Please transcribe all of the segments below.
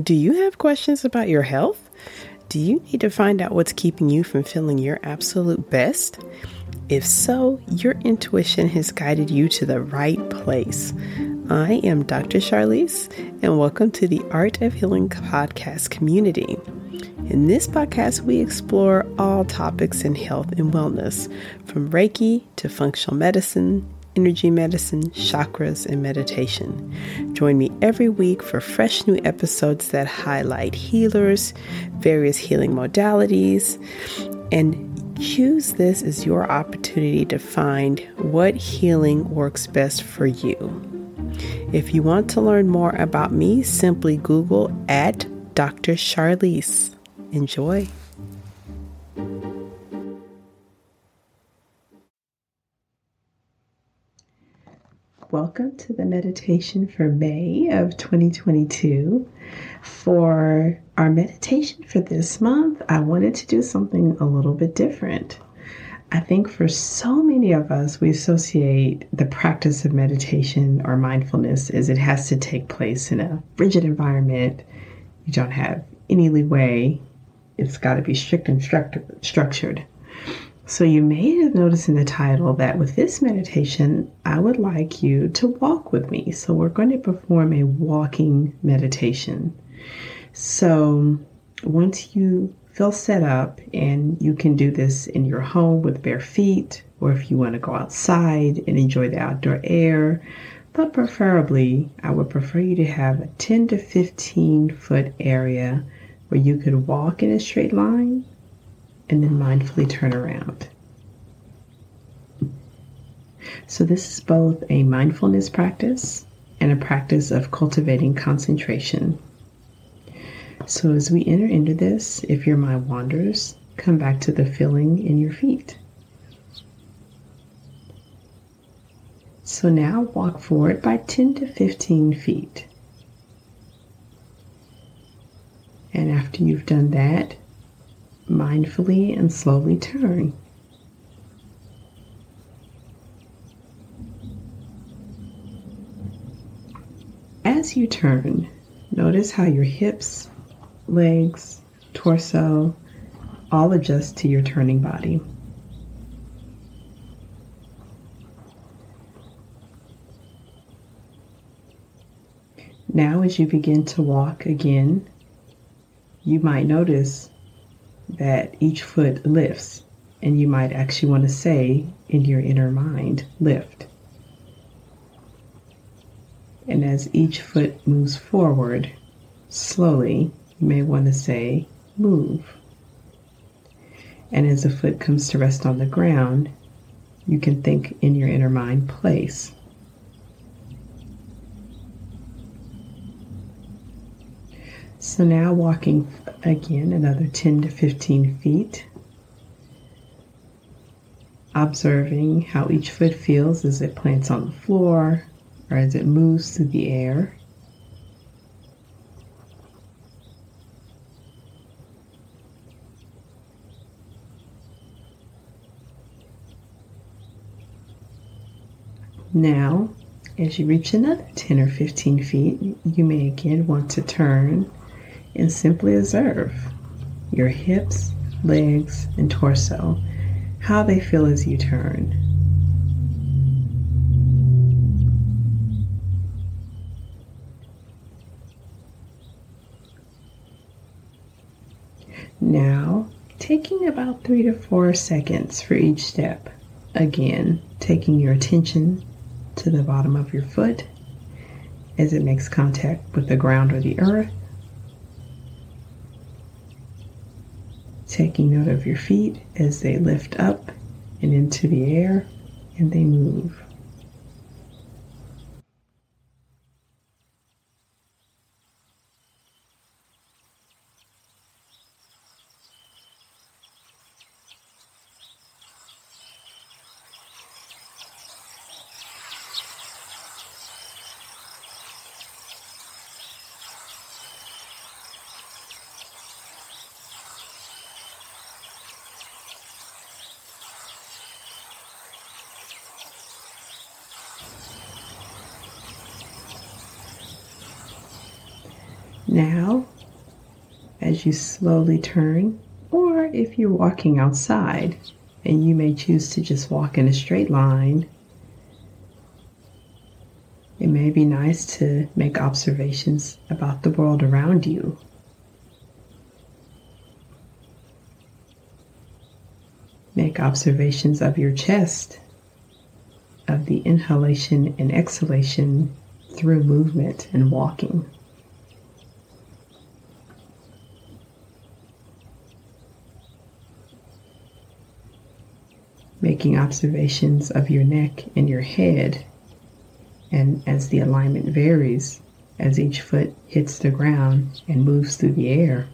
Do you have questions about your health? Do you need to find out what's keeping you from feeling your absolute best? If so, your intuition has guided you to the right place. I am Dr. Charlise, and welcome to the Art of Healing podcast community. In this podcast, we explore all topics in health and wellness, from Reiki to functional medicine, energy medicine, chakras, and meditation. Join me every week for fresh new episodes that highlight healers, various healing modalities, and choose this as your opportunity to find what healing works best for you. If you want to learn more about me, simply Google at Dr. Charlise. Enjoy. Welcome to the meditation for May of 2022. For our meditation for this month, I wanted to do something a little bit different. I think for so many of us, we associate the practice of meditation or mindfulness as it has to take place in a rigid environment. You don't have any leeway, it's got to be strict and structured. So, you may have noticed in the title that with this meditation, I would like you to walk with me. So, we're going to perform a walking meditation. So, once you feel set up, and you can do this in your home with bare feet, or if you want to go outside and enjoy the outdoor air, but preferably, I would prefer you to have a 10 to 15 foot area where you could walk in a straight line and then mindfully turn around. So, this is both a mindfulness practice and a practice of cultivating concentration. So, as we enter into this, if your mind wanders, come back to the feeling in your feet. So, now walk forward by 10 to 15 feet. And after you've done that, mindfully and slowly turn. As you turn, notice how your hips, legs, torso all adjust to your turning body. Now, as you begin to walk again, you might notice that each foot lifts, and you might actually want to say in your inner mind, lift. And as each foot moves forward, slowly, you may want to say, move. And as the foot comes to rest on the ground, you can think in your inner mind, place. So now walking again another 10 to 15 feet, observing how each foot feels as it plants on the floor or as it moves through the air. Now, as you reach another 10 or 15 feet, you may again want to turn and simply observe your hips, legs, and torso, how they feel as you turn. Now, taking about three to four seconds for each step. Again, taking your attention to the bottom of your foot as it makes contact with the ground or the earth. Taking note of your feet as they lift up and into the air and they move. Now, as you slowly turn, or if you're walking outside and you may choose to just walk in a straight line, it may be nice to make observations about the world around you. Make observations of your chest, of the inhalation and exhalation through movement and walking. Making observations of your neck and your head, and as the alignment varies, as each foot hits the ground and moves through the air.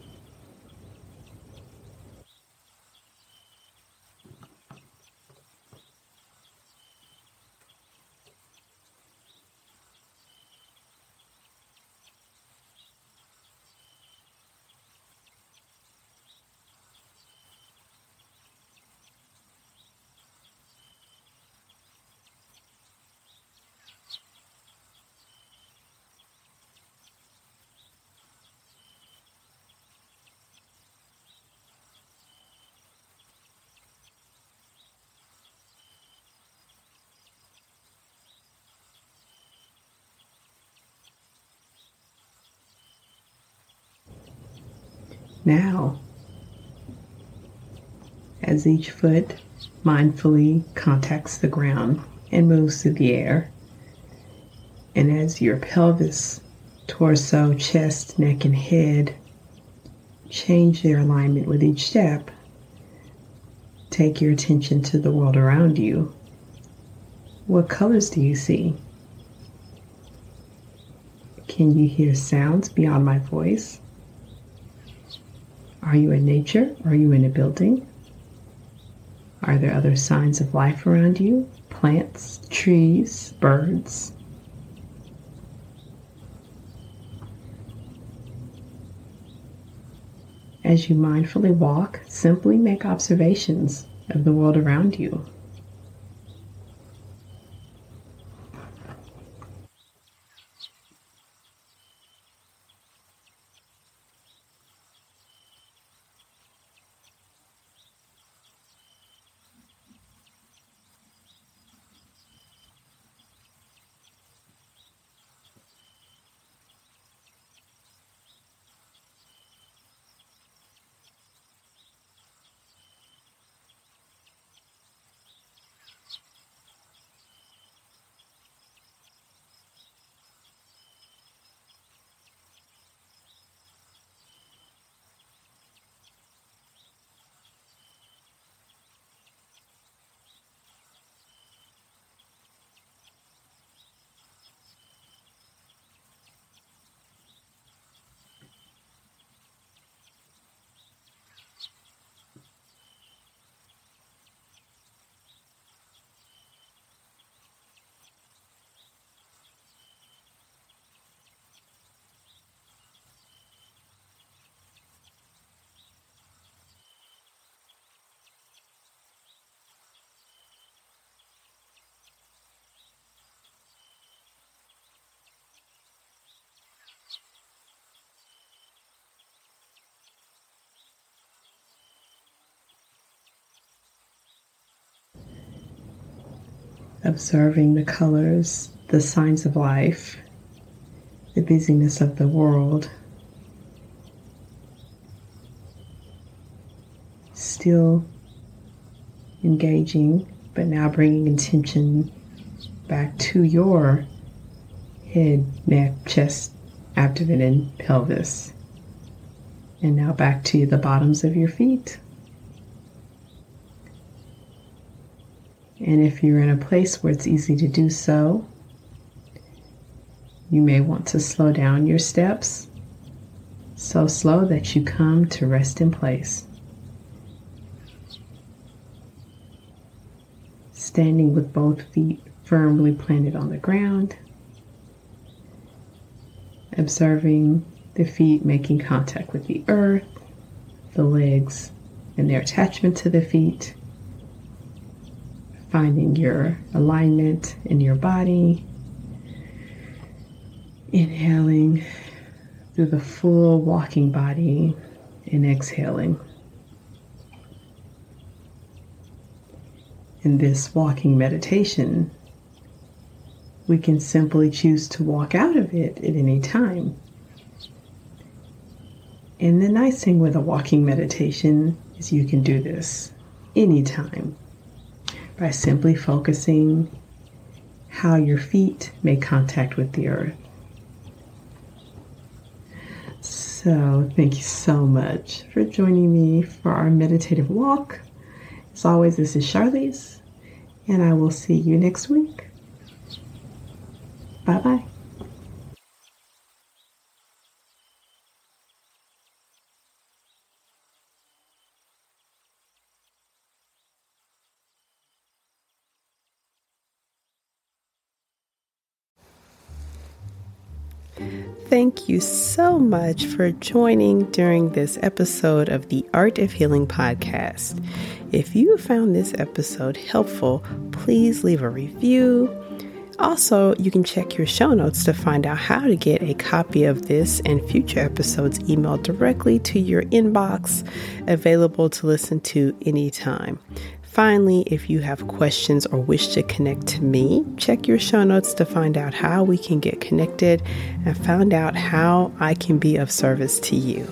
Now as each foot mindfully contacts the ground and moves through the air. And as your pelvis, torso, chest, neck, and head change their alignment with each step, take your attention to the world around you. What colors do you see? Can you hear sounds beyond my voice? Are you in nature? Are you in a building? Are there other signs of life around you? Plants, trees, birds? As you mindfully walk, simply make observations of the world around you. Observing the colors, the signs of life, the busyness of the world. Still engaging, but now bringing attention back to your head, neck, chest, abdomen, and pelvis. And now back to the bottoms of your feet. And if you're in a place where it's easy to do so, you may want to slow down your steps so slow that you come to rest in place. Standing with both feet firmly planted on the ground, observing the feet making contact with the earth, the legs and their attachment to the feet finding your alignment in your body. Inhaling through the full walking body and exhaling. In this walking meditation, we can simply choose to walk out of it at any time. And the nice thing with a walking meditation is you can do this anytime by simply focusing how your feet make contact with the earth. So, thank you so much for joining me for our meditative walk. As always, this is Charlise, and I will see you next week. Bye bye. Thank you so much for joining during this episode of the Art of Healing podcast. If you found this episode helpful, please leave a review. Also, you can check your show notes to find out how to get a copy of this and future episodes emailed directly to your inbox, available to listen to anytime. Finally, if you have questions or wish to connect to me, check your show notes to find out how we can get connected and find out how I can be of service to you.